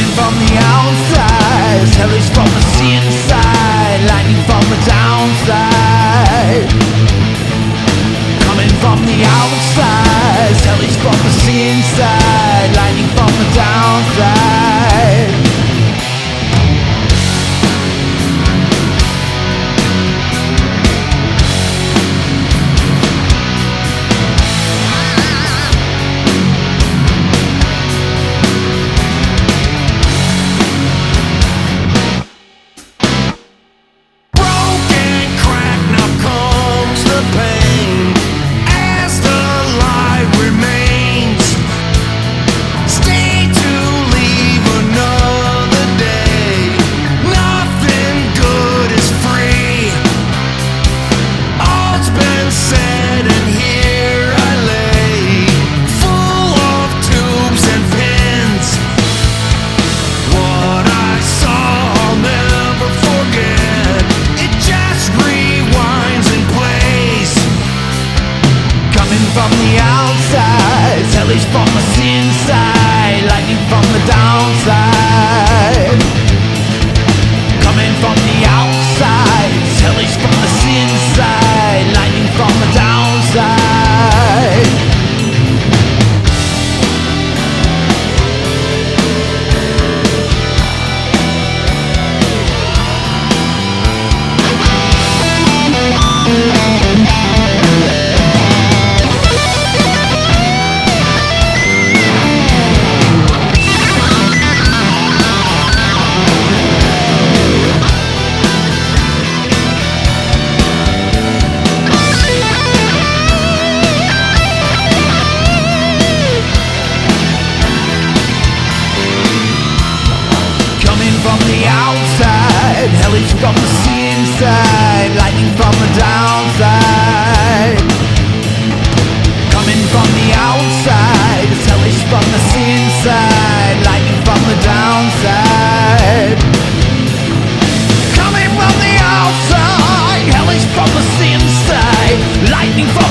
Lightning from the outside, hellish from the sea inside, lightning from the downside. Coming from the outside, hellish from the sea inside, lightning from the downside. from the seam side, lightning from the downside. Coming from the outside, it's hellish from the inside, lightning from the downside. Coming from the outside, hellish from the inside, lightning from